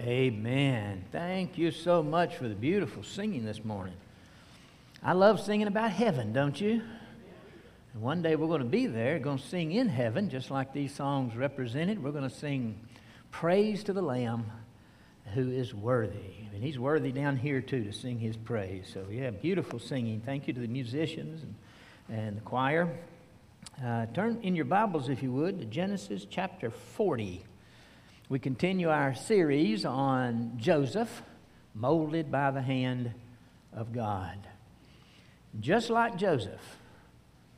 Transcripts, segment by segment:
Amen. Thank you so much for the beautiful singing this morning. I love singing about heaven, don't you? And one day we're going to be there, going to sing in heaven, just like these songs represented. We're going to sing praise to the Lamb who is worthy. And he's worthy down here, too, to sing his praise. So, yeah, beautiful singing. Thank you to the musicians and, and the choir. Uh, turn in your Bibles, if you would, to Genesis chapter 40. We continue our series on Joseph, molded by the hand of God. Just like Joseph,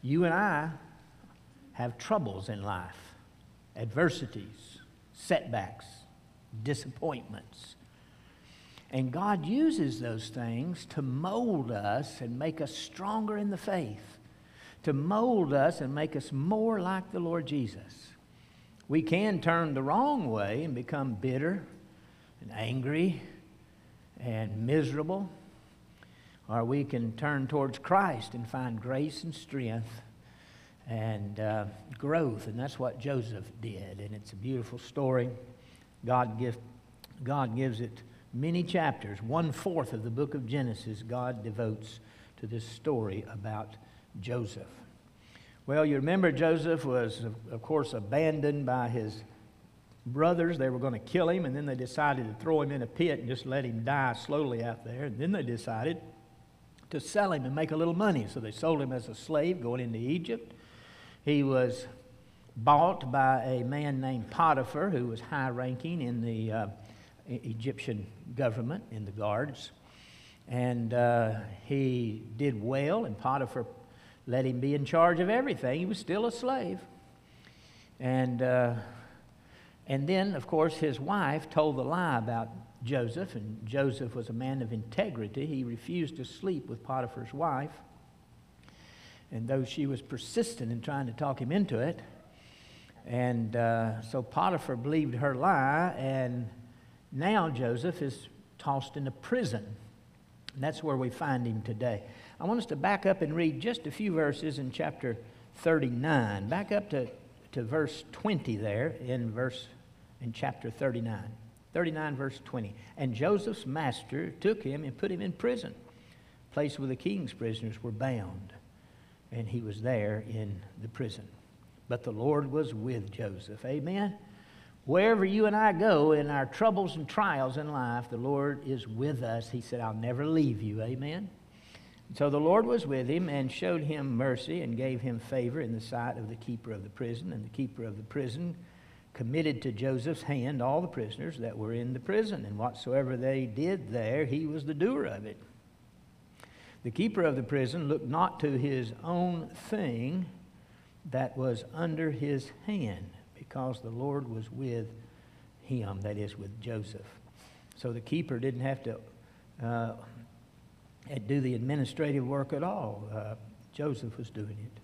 you and I have troubles in life, adversities, setbacks, disappointments. And God uses those things to mold us and make us stronger in the faith, to mold us and make us more like the Lord Jesus. We can turn the wrong way and become bitter and angry and miserable. Or we can turn towards Christ and find grace and strength and uh, growth. And that's what Joseph did. And it's a beautiful story. God, give, God gives it many chapters. One fourth of the book of Genesis, God devotes to this story about Joseph. Well, you remember Joseph was, of course, abandoned by his brothers. They were going to kill him, and then they decided to throw him in a pit and just let him die slowly out there. And then they decided to sell him and make a little money. So they sold him as a slave going into Egypt. He was bought by a man named Potiphar, who was high ranking in the uh, Egyptian government, in the guards. And uh, he did well, and Potiphar let him be in charge of everything. He was still a slave. And, uh, and then, of course, his wife told the lie about Joseph, and Joseph was a man of integrity. He refused to sleep with Potiphar's wife. And though she was persistent in trying to talk him into it, and uh, so Potiphar believed her lie, and now Joseph is tossed into prison. And that's where we find him today. I want us to back up and read just a few verses in chapter 39. Back up to, to verse 20 there in verse in chapter 39. 39 verse 20. And Joseph's master took him and put him in prison, place where the king's prisoners were bound. And he was there in the prison. But the Lord was with Joseph. Amen. Wherever you and I go in our troubles and trials in life, the Lord is with us. He said, I'll never leave you. Amen. So the Lord was with him and showed him mercy and gave him favor in the sight of the keeper of the prison. And the keeper of the prison committed to Joseph's hand all the prisoners that were in the prison. And whatsoever they did there, he was the doer of it. The keeper of the prison looked not to his own thing that was under his hand, because the Lord was with him, that is, with Joseph. So the keeper didn't have to. Uh, do the administrative work at all. Uh, Joseph was doing it.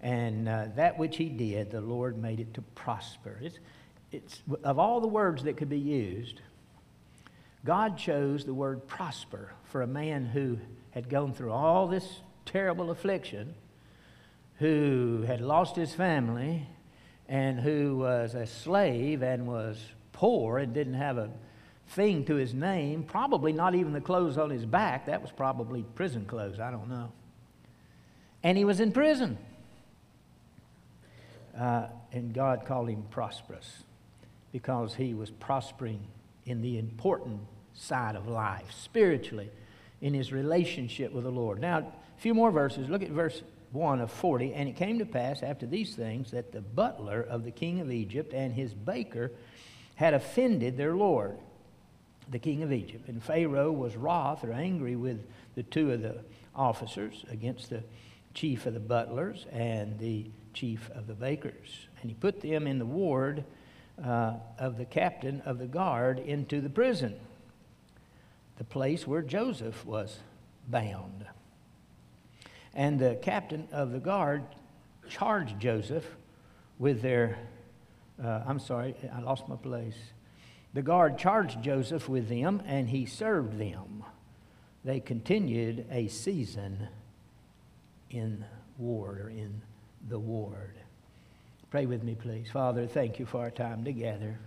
And uh, that which he did, the Lord made it to prosper. It's, it's, of all the words that could be used, God chose the word prosper for a man who had gone through all this terrible affliction, who had lost his family, and who was a slave and was poor and didn't have a thing to his name, probably not even the clothes on his back. That was probably prison clothes, I don't know. And he was in prison. Uh, and God called him prosperous because he was prospering in the important side of life, spiritually, in his relationship with the Lord. Now, a few more verses. Look at verse 1 of 40. And it came to pass after these things that the butler of the king of Egypt and his baker had offended their Lord the king of Egypt. And Pharaoh was wroth or angry with the two of the officers against the chief of the butlers and the chief of the bakers. And he put them in the ward uh, of the captain of the guard into the prison, the place where Joseph was bound. And the captain of the guard charged Joseph with their, uh, I'm sorry, I lost my place the guard charged Joseph with them, and he served them. They continued a season in ward or in the ward. Pray with me, please. Father, thank you for our time together.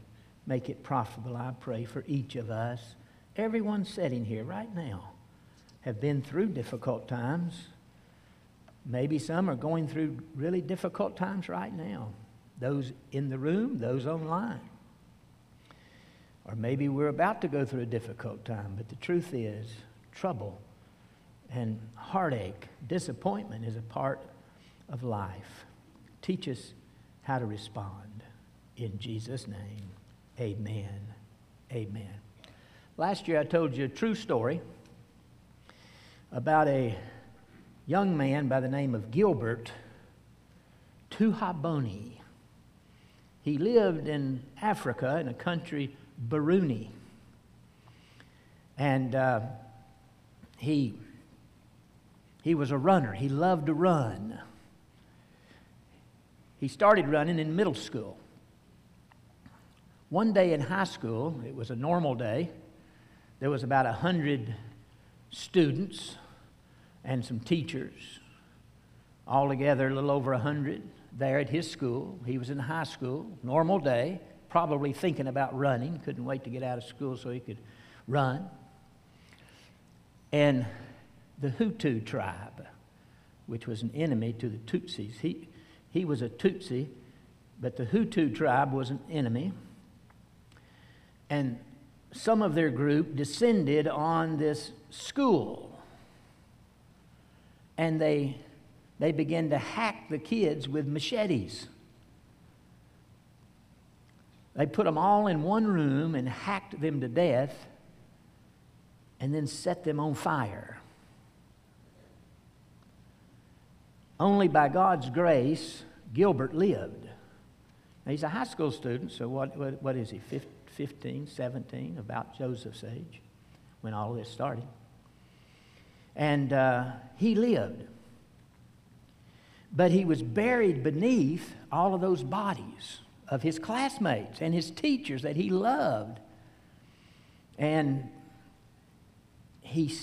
make it profitable, I pray, for each of us. Everyone sitting here right now have been through difficult times. Maybe some are going through really difficult times right now. Those in the room, those online. Or maybe we're about to go through a difficult time, but the truth is, trouble and heartache, disappointment is a part of life. Teach us how to respond. In Jesus' name, amen. Amen. Last year I told you a true story about a young man by the name of Gilbert Tuhabonye. He lived in Africa in a country, Burundi. And uh, he, he was a runner. He loved to run. He started running in middle school. One day in high school, it was a normal day, there was about 100 students and some teachers, altogether a little over 100 there at his school. He was in high school, normal day, probably thinking about running, couldn't wait to get out of school so he could run. And the Hutu tribe, which was an enemy to the Tutsis, he, he was a Tutsi, but the Hutu tribe was an enemy. And some of their group descended on this school. And they, they began to hack the kids with machetes. They put them all in one room and hacked them to death and then set them on fire. Only by God's grace, Gilbert lived. Now, he's a high school student, so what, what, what is he, 15, 17, about Joseph's age when all this started. And uh, he lived. But he was buried beneath all of those bodies of his classmates and his teachers that he loved. And he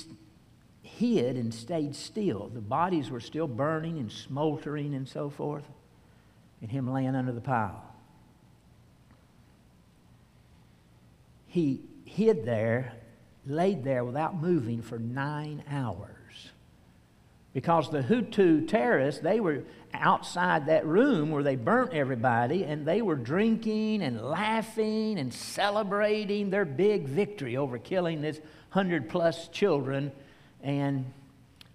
hid and stayed still. The bodies were still burning and smoldering and so forth, and him laying under the pile. He hid there, laid there without moving for nine hours. Because the Hutu terrorists, they were outside that room where they burnt everybody, and they were drinking and laughing and celebrating their big victory over killing this hundred plus children and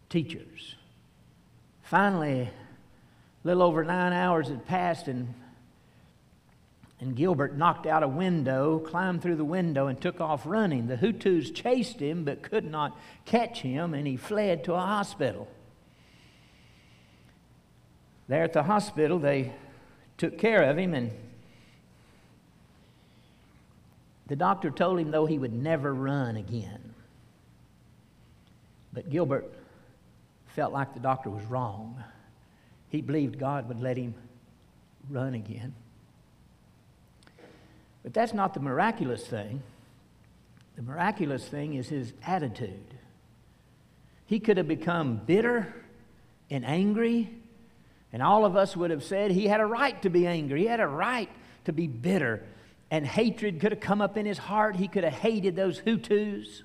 teachers. Finally, a little over nine hours had passed, and, and Gilbert knocked out a window, climbed through the window, and took off running. The Hutus chased him but could not catch him, and he fled to a hospital. There at the hospital, they took care of him, and the doctor told him, though, he would never run again. But Gilbert felt like the doctor was wrong. He believed God would let him run again. But that's not the miraculous thing. The miraculous thing is his attitude. He could have become bitter and angry, and all of us would have said he had a right to be angry. He had a right to be bitter, and hatred could have come up in his heart. He could have hated those Hutus.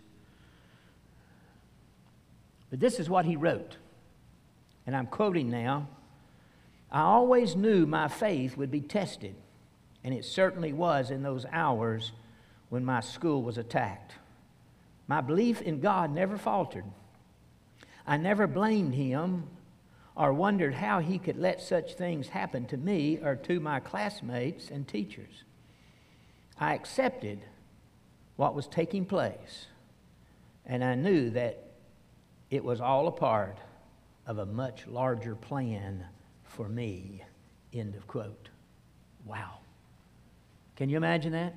But this is what he wrote. And I'm quoting now I always knew my faith would be tested, and it certainly was in those hours when my school was attacked. My belief in God never faltered. I never blamed him or wondered how he could let such things happen to me or to my classmates and teachers. I accepted what was taking place, and I knew that it was all a part of a much larger plan for me. End of quote. Wow. Can you imagine that?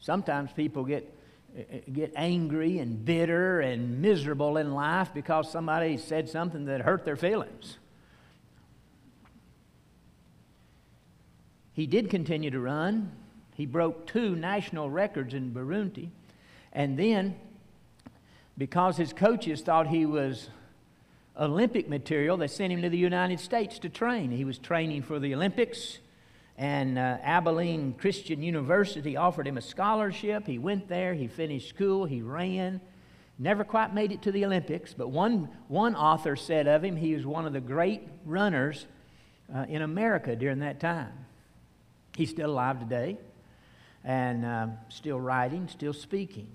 Sometimes people get, eh, eh, get angry and bitter and miserable in life because somebody said something that hurt their feelings. He did continue to run. He broke two national records in Burundi. And then because his coaches thought he was Olympic material, they sent him to the United States to train. He was training for the Olympics, and uh, Abilene Christian University offered him a scholarship. He went there, he finished school, he ran. Never quite made it to the Olympics, but one, one author said of him he was one of the great runners uh, in America during that time. He's still alive today and uh, still writing, still speaking.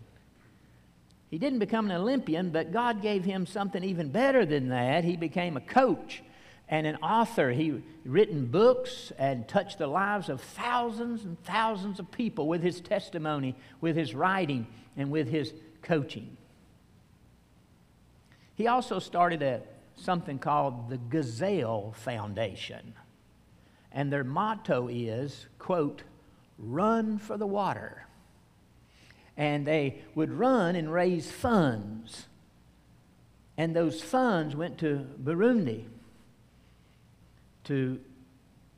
He didn't become an Olympian, but God gave him something even better than that. He became a coach and an author. He written books and touched the lives of thousands and thousands of people with his testimony, with his writing, and with his coaching. He also started a, something called the Gazelle Foundation. And their motto is, quote, run for the water. And they would run and raise funds. And those funds went to Burundi to,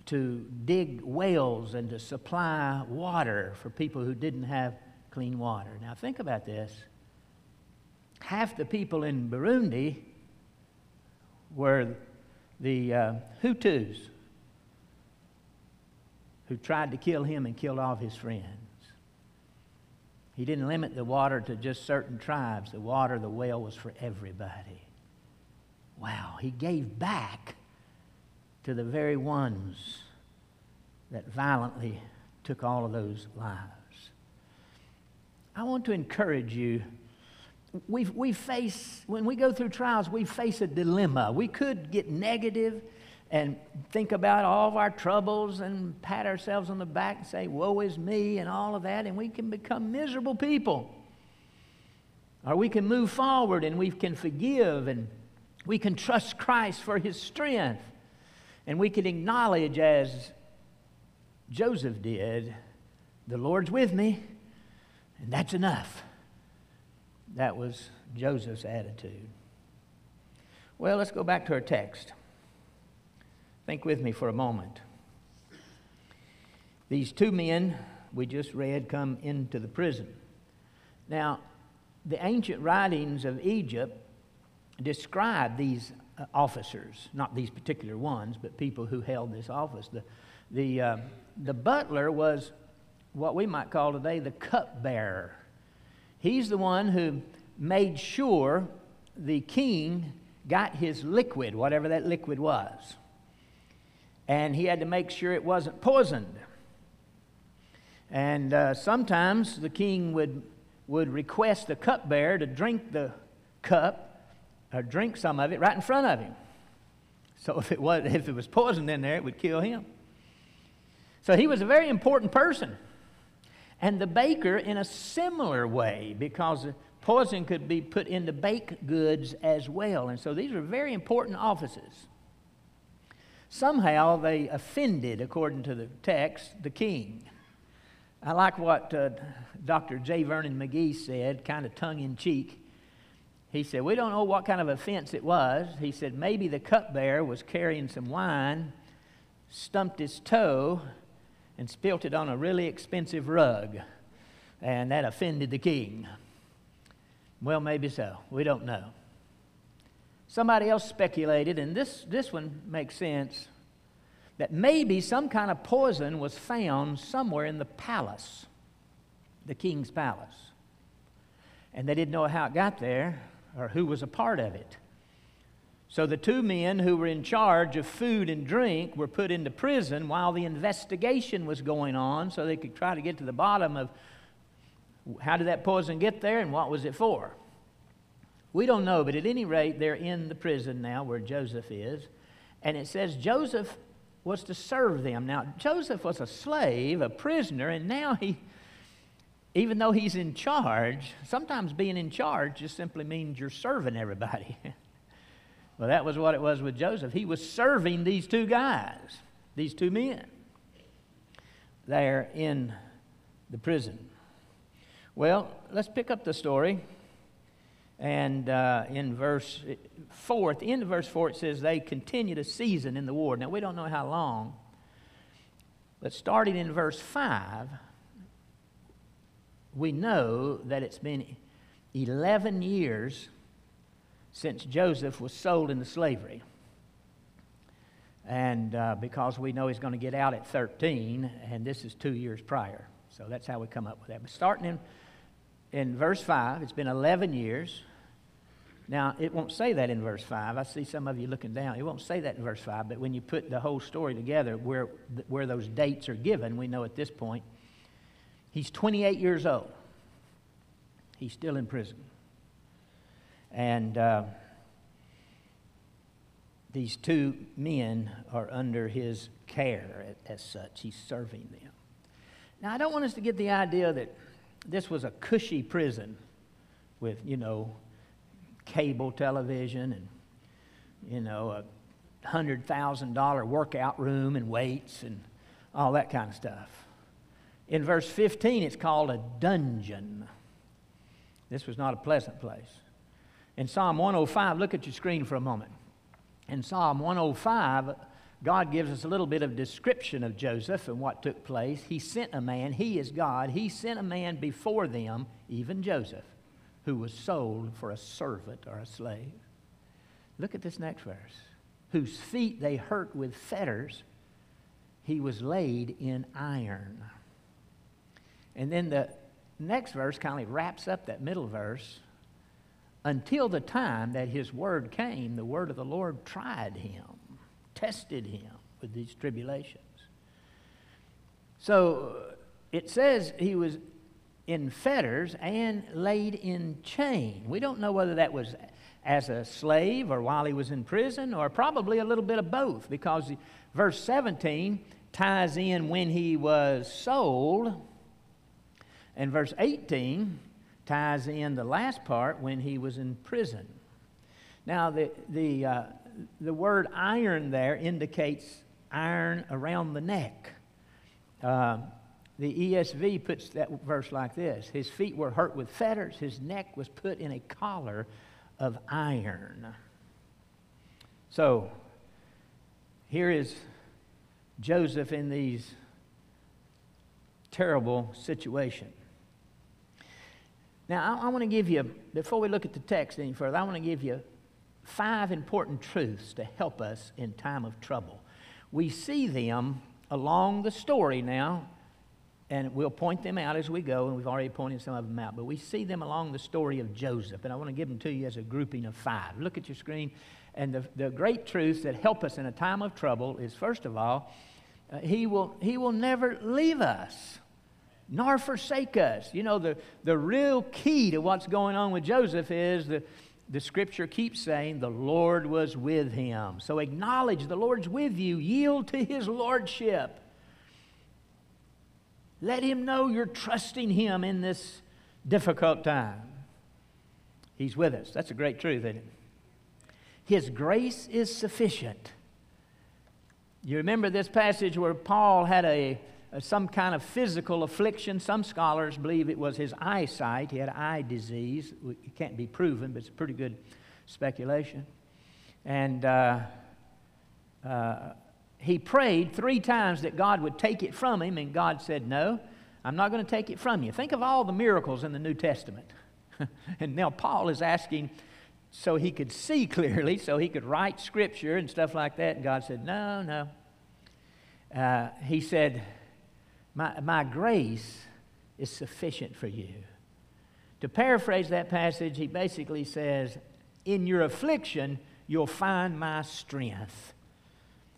to dig wells and to supply water for people who didn't have clean water. Now, think about this. Half the people in Burundi were the uh, Hutus who tried to kill him and killed all his friends. He didn't limit the water to just certain tribes. The water, the well was for everybody. Wow, he gave back to the very ones that violently took all of those lives. I want to encourage you. We, we face, when we go through trials, we face a dilemma. We could get negative and think about all of our troubles and pat ourselves on the back and say, Woe is me, and all of that, and we can become miserable people. Or we can move forward and we can forgive and we can trust Christ for his strength. And we can acknowledge, as Joseph did, the Lord's with me, and that's enough. That was Joseph's attitude. Well, let's go back to our text. Think with me for a moment. These two men we just read come into the prison. Now, the ancient writings of Egypt describe these uh, officers, not these particular ones, but people who held this office. The, the, uh, the butler was what we might call today the cupbearer. He's the one who made sure the king got his liquid, whatever that liquid was. And he had to make sure it wasn't poisoned. And uh, sometimes the king would, would request the cupbearer to drink the cup or drink some of it right in front of him. So if it was, if it was poisoned in there, it would kill him. So he was a very important person. And the baker, in a similar way, because poison could be put into baked goods as well. And so these were very important offices. Somehow they offended, according to the text, the king. I like what uh, Dr. J. Vernon McGee said, kind of tongue in cheek. He said, We don't know what kind of offense it was. He said, Maybe the cupbearer was carrying some wine, stumped his toe, and spilt it on a really expensive rug. And that offended the king. Well, maybe so. We don't know. Somebody else speculated, and this, this one makes sense, that maybe some kind of poison was found somewhere in the palace, the king's palace. And they didn't know how it got there or who was a part of it. So the two men who were in charge of food and drink were put into prison while the investigation was going on so they could try to get to the bottom of how did that poison get there and what was it for. We don't know, but at any rate, they're in the prison now where Joseph is. And it says Joseph was to serve them. Now, Joseph was a slave, a prisoner, and now he even though he's in charge, sometimes being in charge just simply means you're serving everybody. well, that was what it was with Joseph. He was serving these two guys, these two men, there in the prison. Well, let's pick up the story. And uh, in verse 4, at the end of verse 4, it says they continued a season in the war. Now, we don't know how long, but starting in verse 5, we know that it's been 11 years since Joseph was sold into slavery. And uh, because we know he's going to get out at 13, and this is two years prior. So that's how we come up with that. But starting in, in verse 5, it's been 11 years. Now, it won't say that in verse 5. I see some of you looking down. It won't say that in verse 5, but when you put the whole story together, where, where those dates are given, we know at this point he's 28 years old. He's still in prison. And. Uh, these two men are under his care as such. He's serving them. Now, I don't want us to get the idea that this was a cushy prison with, you know, cable television and, you know, a $100,000 workout room and weights and all that kind of stuff. In verse 15, it's called a dungeon. This was not a pleasant place. In Psalm 105, look at your screen for a moment. In Psalm 105, God gives us a little bit of description of Joseph and what took place. He sent a man, he is God, he sent a man before them, even Joseph, who was sold for a servant or a slave. Look at this next verse. Whose feet they hurt with fetters, he was laid in iron. And then the next verse kind of wraps up that middle verse until the time that his word came, the word of the Lord tried him, tested him with these tribulations. So uh, it says he was in fetters and laid in chain. We don't know whether that was as a slave or while he was in prison or probably a little bit of both because verse 17 ties in when he was sold and verse 18 ties in the last part when he was in prison. Now, the, the, uh, the word iron there indicates iron around the neck. Uh, the ESV puts that verse like this His feet were hurt with fetters, his neck was put in a collar of iron. So, here is Joseph in these terrible situations. Now, I, I want to give you, before we look at the text any further, I want to give you five important truths to help us in time of trouble. We see them along the story now, and we'll point them out as we go, and we've already pointed some of them out, but we see them along the story of Joseph, and I want to give them to you as a grouping of five. Look at your screen, and the, the great truths that help us in a time of trouble is, first of all, uh, he, will, he will never leave us nor forsake us. You know, the, the real key to what's going on with Joseph is the, the scripture keeps saying the Lord was with him. So acknowledge the Lord's with you, yield to his lordship. Let him know you're trusting him in this difficult time. He's with us. That's a great truth, isn't it? His grace is sufficient. You remember this passage where Paul had a some kind of physical affliction. Some scholars believe it was his eyesight. He had eye disease. It can't be proven, but it's pretty good speculation. And uh, uh, he prayed three times that God would take it from him, and God said, No, I'm not going to take it from you. Think of all the miracles in the New Testament. and now Paul is asking so he could see clearly, so he could write scripture and stuff like that. And God said, No, no. Uh, he said, my, my grace is sufficient for you. To paraphrase that passage, he basically says, In your affliction, you'll find my strength.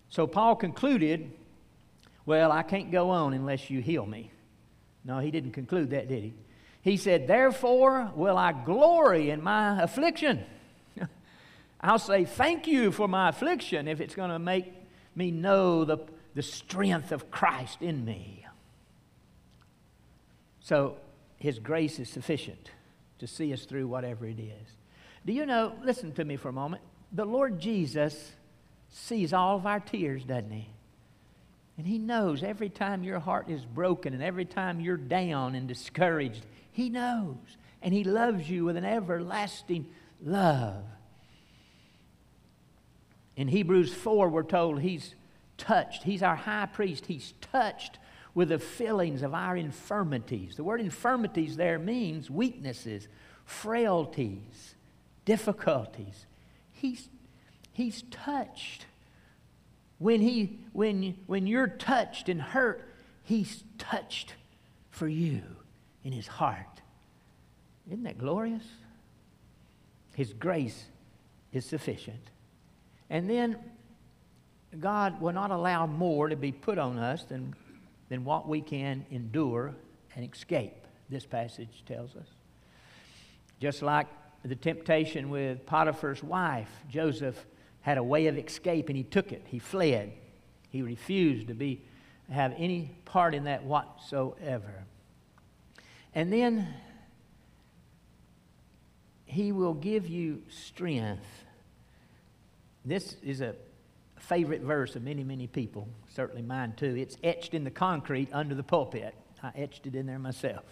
So Paul concluded, Well, I can't go on unless you heal me. No, he didn't conclude that, did he? He said, Therefore will I glory in my affliction. I'll say thank you for my affliction if it's going to make me know the, the strength of Christ in me. So His grace is sufficient to see us through whatever it is. Do you know, listen to me for a moment, the Lord Jesus sees all of our tears, doesn't He? And He knows every time your heart is broken and every time you're down and discouraged, He knows. And He loves you with an everlasting love. In Hebrews 4, we're told He's touched. He's our high priest. He's touched with the feelings of our infirmities. The word infirmities there means weaknesses, frailties, difficulties. He's, he's touched When, he, when, when you're touched and hurt, He's touched for you in His heart. Isn't that glorious? His grace is sufficient. And then God will not allow more to be put on us than, than what we can endure and escape, this passage tells us. Just like the temptation with Potiphar's wife, Joseph had a way of escape and he took it. He fled. He refused to be have any part in that whatsoever. And then he will give you strength. This is a favorite verse of many, many people, certainly mine too. It's etched in the concrete under the pulpit. I etched it in there myself.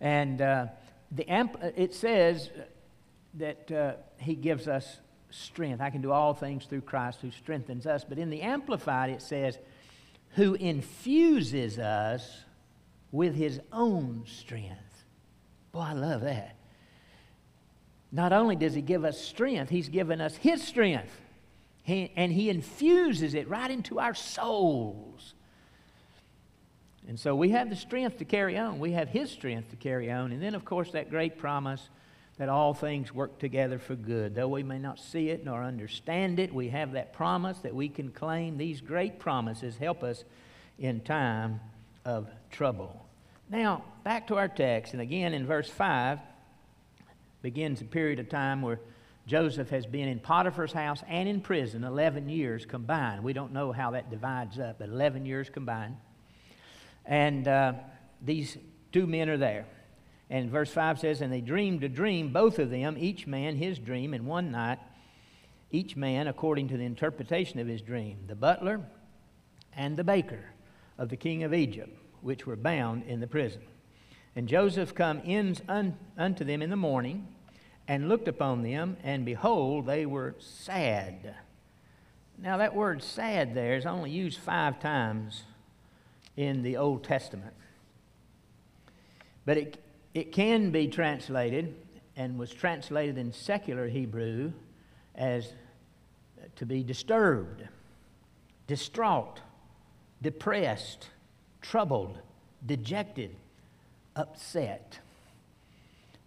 And uh, the amp- it says that uh, he gives us strength. I can do all things through Christ who strengthens us. But in the Amplified, it says, who infuses us with his own strength. Boy, I love that. Not only does he give us strength, he's given us his strength. He, and he infuses it right into our souls. And so we have the strength to carry on. We have his strength to carry on. And then, of course, that great promise that all things work together for good. Though we may not see it nor understand it, we have that promise that we can claim. These great promises help us in time of trouble. Now, back to our text, and again in verse 5 begins a period of time where Joseph has been in Potiphar's house and in prison 11 years combined. We don't know how that divides up, but 11 years combined. And uh, these two men are there. And verse 5 says, And they dreamed a dream, both of them, each man his dream, in one night, each man according to the interpretation of his dream, the butler and the baker of the king of Egypt, which were bound in the prison. And Joseph come in un, unto them in the morning, and looked upon them, and behold, they were sad. Now, that word sad there is only used five times in the Old Testament. But it, it can be translated and was translated in secular Hebrew as to be disturbed, distraught, depressed, troubled, dejected, upset.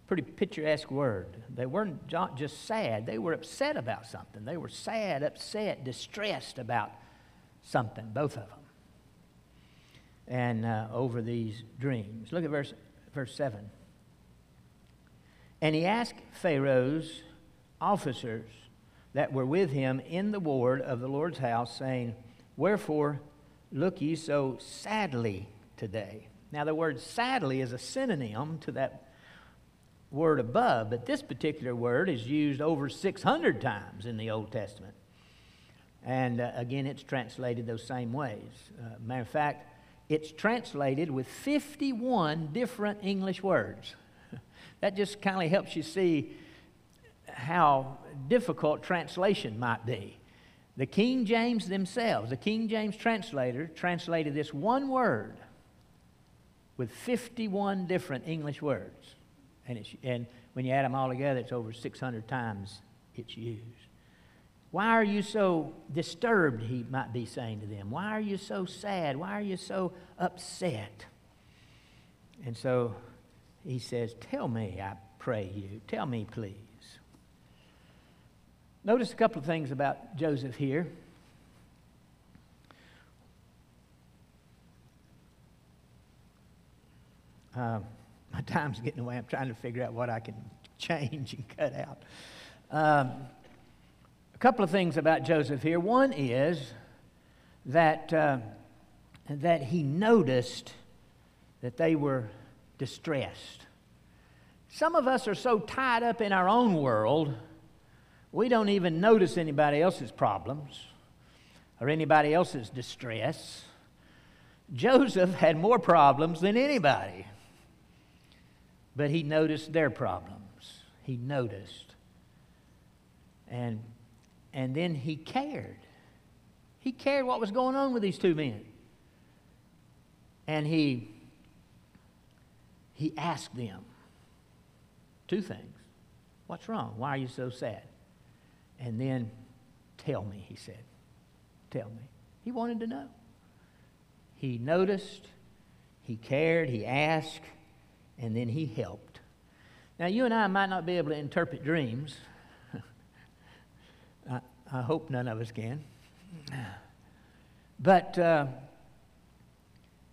Pretty picturesque word. They weren't just sad, they were upset about something. They were sad, upset, distressed about something, both of them. And uh, over these dreams. Look at verse, verse 7. And he asked Pharaoh's officers that were with him in the ward of the Lord's house, saying, Wherefore look ye so sadly today? Now, the word sadly is a synonym to that word above, but this particular word is used over 600 times in the Old Testament. And uh, again, it's translated those same ways. Uh, matter of fact, it's translated with 51 different English words. that just kind of helps you see how difficult translation might be. The King James themselves, the King James translator, translated this one word with 51 different English words. And, it's, and when you add them all together, it's over 600 times it's used. Why are you so disturbed? He might be saying to them. Why are you so sad? Why are you so upset? And so he says, Tell me, I pray you. Tell me, please. Notice a couple of things about Joseph here. Uh, my time's getting away. I'm trying to figure out what I can change and cut out. Um, a couple of things about Joseph here. One is that, uh, that he noticed that they were distressed. Some of us are so tied up in our own world we don't even notice anybody else's problems or anybody else's distress. Joseph had more problems than anybody, but he noticed their problems. He noticed. And, and then he cared. He cared what was going on with these two men. And he, he asked them two things What's wrong? Why are you so sad? And then, tell me, he said. tell me. He wanted to know. He noticed, he cared, he asked, and then he helped. Now, you and I might not be able to interpret dreams. I, I, hope none of us can. But, uh,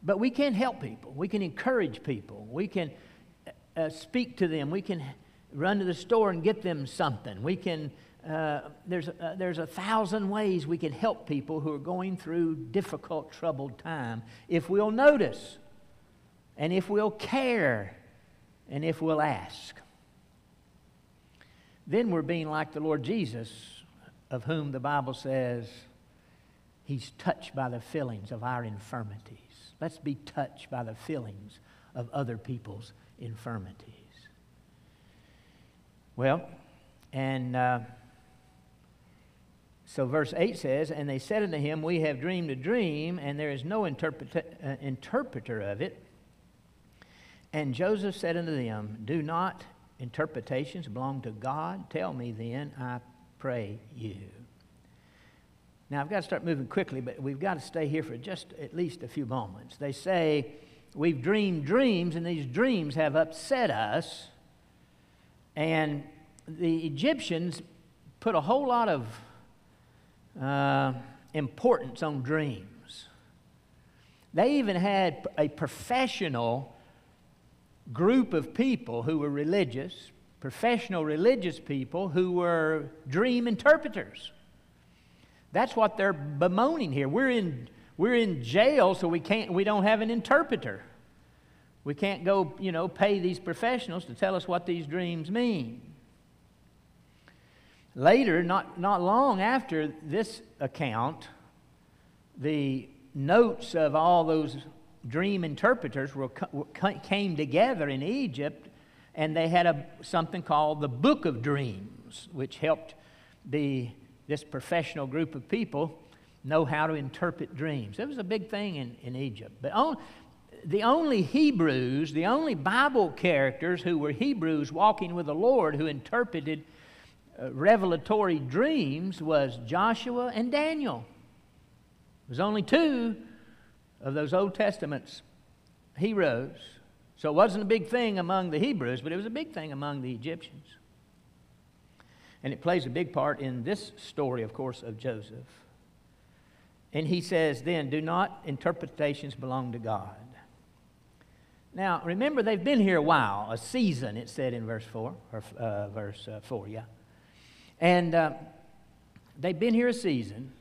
but we can help people. We can encourage people. We can uh, speak to them. We can run to the store and get them something. We can uh, there's, uh, there's a thousand ways we can help people who are going through difficult, troubled time if we'll notice and if we'll care and if we'll ask. Then we're being like the Lord Jesus, of whom the Bible says he's touched by the feelings of our infirmities. Let's be touched by the feelings of other people's infirmities. Well, and. Uh, so, verse 8 says, And they said unto him, We have dreamed a dream, and there is no uh, interpreter of it. And Joseph said unto them, Do not interpretations belong to God? Tell me then, I pray you. Now, I've got to start moving quickly, but we've got to stay here for just at least a few moments. They say, We've dreamed dreams, and these dreams have upset us. And the Egyptians put a whole lot of uh, importance on dreams. They even had a professional group of people who were religious, professional religious people who were dream interpreters. That's what they're bemoaning here. We're in, we're in jail, so we, can't, we don't have an interpreter. We can't go, you know, pay these professionals to tell us what these dreams mean. Later, not, not long after this account, the notes of all those dream interpreters were, came together in Egypt, and they had a, something called the Book of Dreams, which helped the, this professional group of people know how to interpret dreams. It was a big thing in, in Egypt. But on, the only Hebrews, the only Bible characters who were Hebrews walking with the Lord who interpreted uh, revelatory dreams was Joshua and Daniel. There was only two of those Old Testaments heroes. So it wasn't a big thing among the Hebrews, but it was a big thing among the Egyptians. And it plays a big part in this story, of course, of Joseph. And he says, then, do not interpretations belong to God. Now, remember, they've been here a while, a season, it said in verse 4, or uh, verse uh, 4, yeah. And uh, they've been here a season.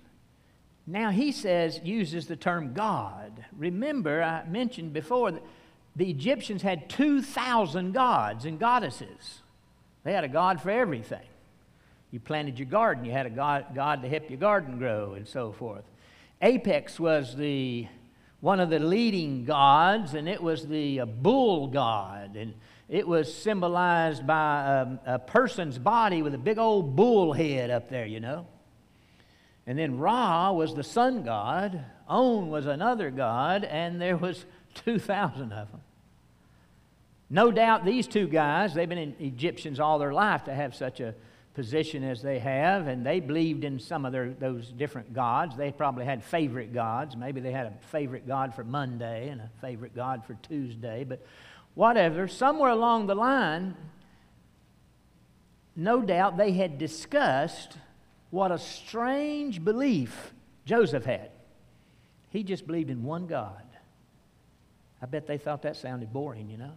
Now he says, uses the term God. Remember, I mentioned before that the Egyptians had 2,000 gods and goddesses. They had a god for everything. You planted your garden, you had a god, god to help your garden grow, and so forth. Apis was the one of the leading gods, and it was the uh, bull god. And it was symbolized by a, a, person's body with a big old bull head up there, you know. And then Ra was the sun god, On was another god, and there was 2,000 of them. No doubt these two guys, they've been Egyptians all their life to have such a position as they have, and they believed in some of their, those different gods. They probably had favorite gods. Maybe they had a favorite god for Monday and a favorite god for Tuesday, but whatever, somewhere along the line, no doubt they had discussed what a strange belief Joseph had. He just believed in one God. I bet they thought that sounded boring, you know.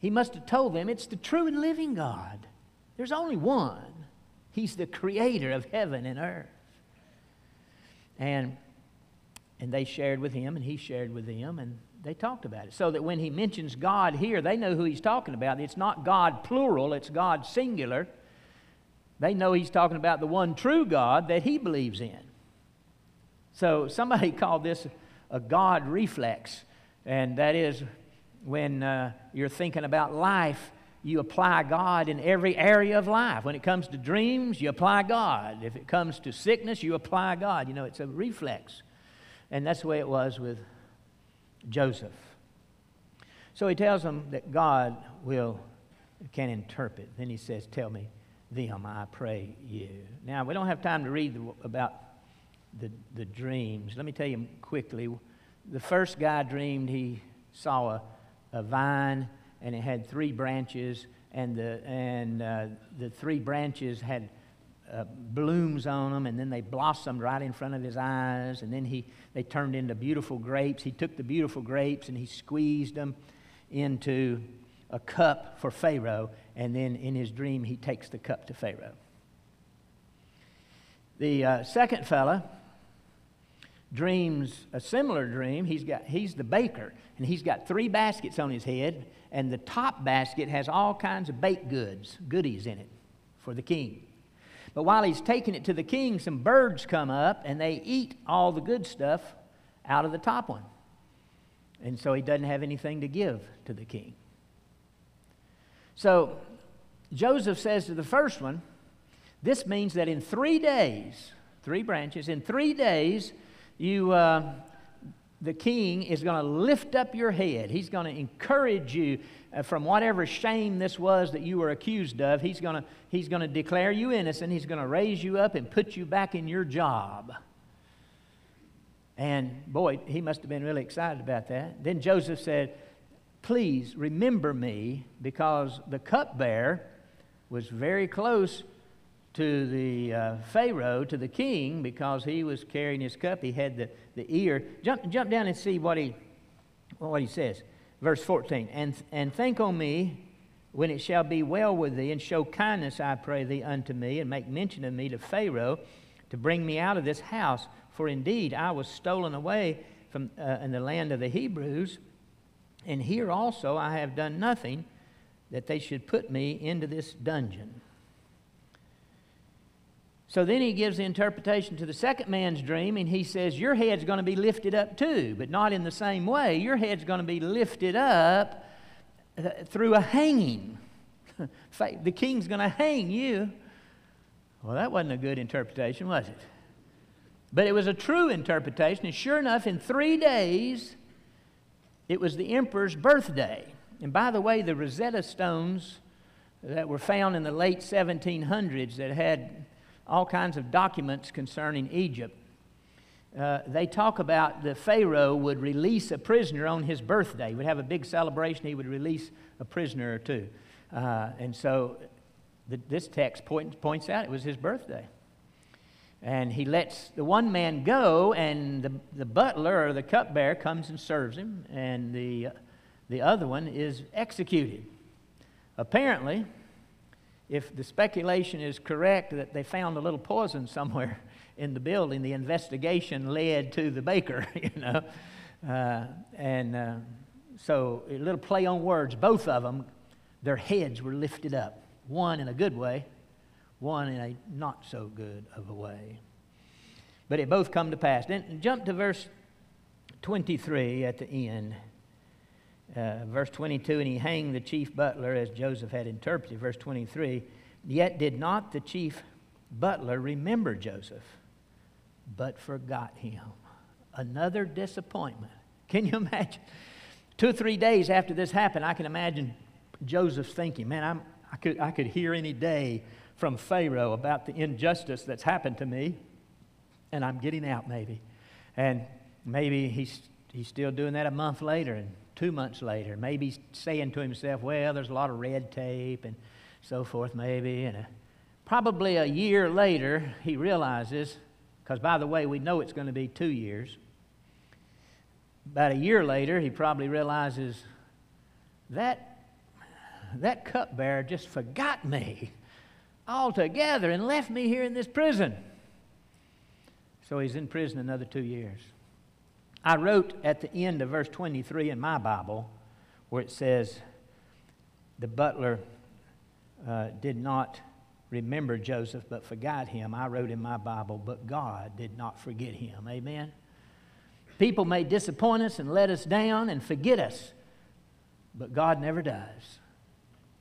He must have told them it's the true and living God. There's only one. He's the creator of heaven and earth. And, and they shared with him, and he shared with them, and they talked about it. So that when he mentions God here, they know who he's talking about. It's not God plural, it's God singular. They know he's talking about the one true God that he believes in. So somebody called this a God reflex, and that is when uh, you're thinking about life, you apply God in every area of life. When it comes to dreams, you apply God. If it comes to sickness, you apply God. You know, it's a reflex. And that's the way it was with Joseph. So he tells them that God will can interpret. Then he says, "Tell me them, I pray you." Now we don't have time to read the, about the, the dreams. Let me tell you quickly. The first guy dreamed he saw a, a vine and it had three branches, and the, and, uh, the three branches had uh, blooms on them, and then they blossomed right in front of his eyes, and then he, they turned into beautiful grapes. He took the beautiful grapes and he squeezed them into a cup for Pharaoh, and then in his dream, he takes the cup to Pharaoh. The uh, second fella dreams a similar dream. He's, got, he's the baker, and he's got three baskets on his head, and the top basket has all kinds of baked goods, goodies in it for the king. But while he's taking it to the king, some birds come up and they eat all the good stuff out of the top one. And so he doesn't have anything to give to the king. So Joseph says to the first one, This means that in three days, three branches, in three days, you, uh, the king is going to lift up your head. He's going to encourage you uh, from whatever shame this was that you were accused of. He's going to, he's going to declare you innocent. He's going to raise you up and put you back in your job. And boy, he must have been really excited about that. Then Joseph said, Please remember me because the cupbearer was very close to the uh, Pharaoh, to the king, because he was carrying his cup. He had the, the ear. Jump, jump down and see what he, what he says. Verse 14 and, and think on me when it shall be well with thee, and show kindness, I pray thee, unto me, and make mention of me to Pharaoh to bring me out of this house. For indeed I was stolen away from uh, in the land of the Hebrews, and here also I have done nothing that they should put me into this dungeon. So then he gives the interpretation to the second man's dream, and he says, Your head's going to be lifted up too, but not in the same way. Your head's going to be lifted up uh, through a hanging. the king's going to hang you. Well, that wasn't a good interpretation, was it? But it was a true interpretation, and sure enough, in three days, it was the emperor's birthday. And by the way, the Rosetta Stones that were found in the late 1700s that had all kinds of documents concerning Egypt. Uh, they talk about the Pharaoh would release a prisoner on his birthday. He would have a big celebration. He would release a prisoner or two. Uh, and so the, this text point, points out it was his birthday. And he lets the one man go, and the, the butler or the cupbearer comes and serves him, and the, the other one is executed. Apparently, if the speculation is correct that they found a little poison somewhere in the building, the investigation led to the baker, you know. Uh, and uh, so, a little play on words, both of them, their heads were lifted up. One in a good way, one in a not so good of a way. But it both come to pass. Then jump to verse 23 at the end. Uh, verse 22, and he hanged the chief butler as Joseph had interpreted. Verse 23, yet did not the chief butler remember Joseph, but forgot him. Another disappointment. Can you imagine? Two or three days after this happened, I can imagine Joseph's thinking, man, I'm, I, could, I could hear any day from Pharaoh about the injustice that's happened to me, and I'm getting out maybe. And maybe he's, he's still doing that a month later, and two months later, maybe saying to himself, well, there's a lot of red tape and so forth, maybe. And a, probably a year later, he realizes, because by the way, we know it's going to be two years. About a year later, he probably realizes that that cupbearer just forgot me altogether and left me here in this prison. So he's in prison another two years. I wrote at the end of verse 23 in my Bible where it says, The butler uh, did not remember Joseph but forgot him. I wrote in my Bible, But God did not forget him. Amen. People may disappoint us and let us down and forget us, but God never does.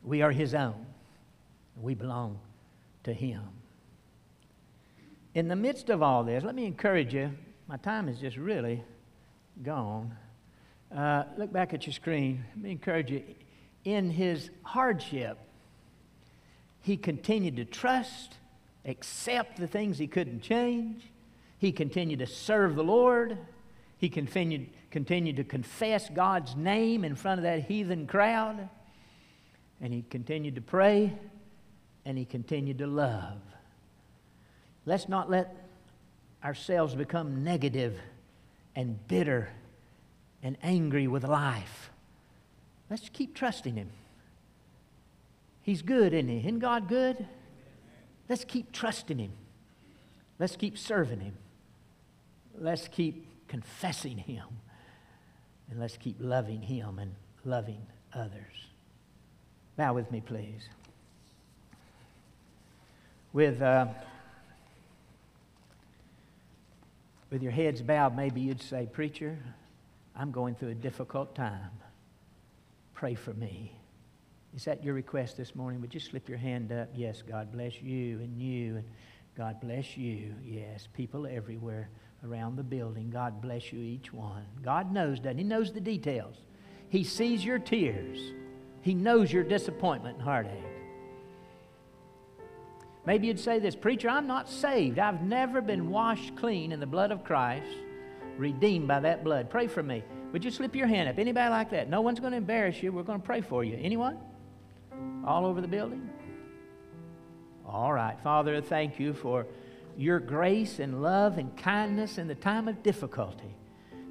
We are His own, we belong to Him. In the midst of all this, let me encourage you. My time is just really gone. Uh, look back at your screen. Let me encourage you. In his hardship, he continued to trust, accept the things he couldn't change. He continued to serve the Lord. He continued, continued to confess God's name in front of that heathen crowd. And he continued to pray and he continued to love. Let's not let ourselves become negative and bitter and angry with life. Let's keep trusting him. He's good, isn't he? Isn't God good? Let's keep trusting him. Let's keep serving him. Let's keep confessing him. And let's keep loving him and loving others. Bow with me, please. With, uh, with your heads bowed, maybe you'd say, Preacher, I'm going through a difficult time. Pray for me. Is that your request this morning? Would you slip your hand up? Yes, God bless you and you, and God bless you. Yes, people everywhere around the building. God bless you, each one. God knows, that. He? knows the details. He sees your tears. He knows your disappointment and heartache. Maybe you'd say this Preacher, I'm not saved. I've never been washed clean in the blood of Christ, redeemed by that blood. Pray for me. Would you slip your hand up? Anybody like that? No one's going to embarrass you. We're going to pray for you. Anyone? All over the building? All right. Father, thank you for your grace and love and kindness in the time of difficulty.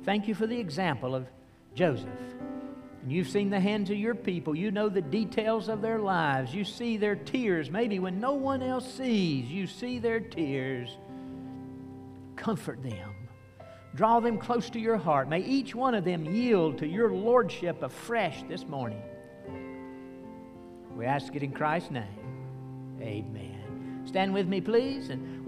Thank you for the example of Joseph. And you've seen the hands of your people. You know the details of their lives. You see their tears, maybe when no one else sees. You see their tears. Comfort them. Draw them close to your heart. May each one of them yield to your lordship afresh this morning. We ask it in Christ's name. Amen. Stand with me, please. And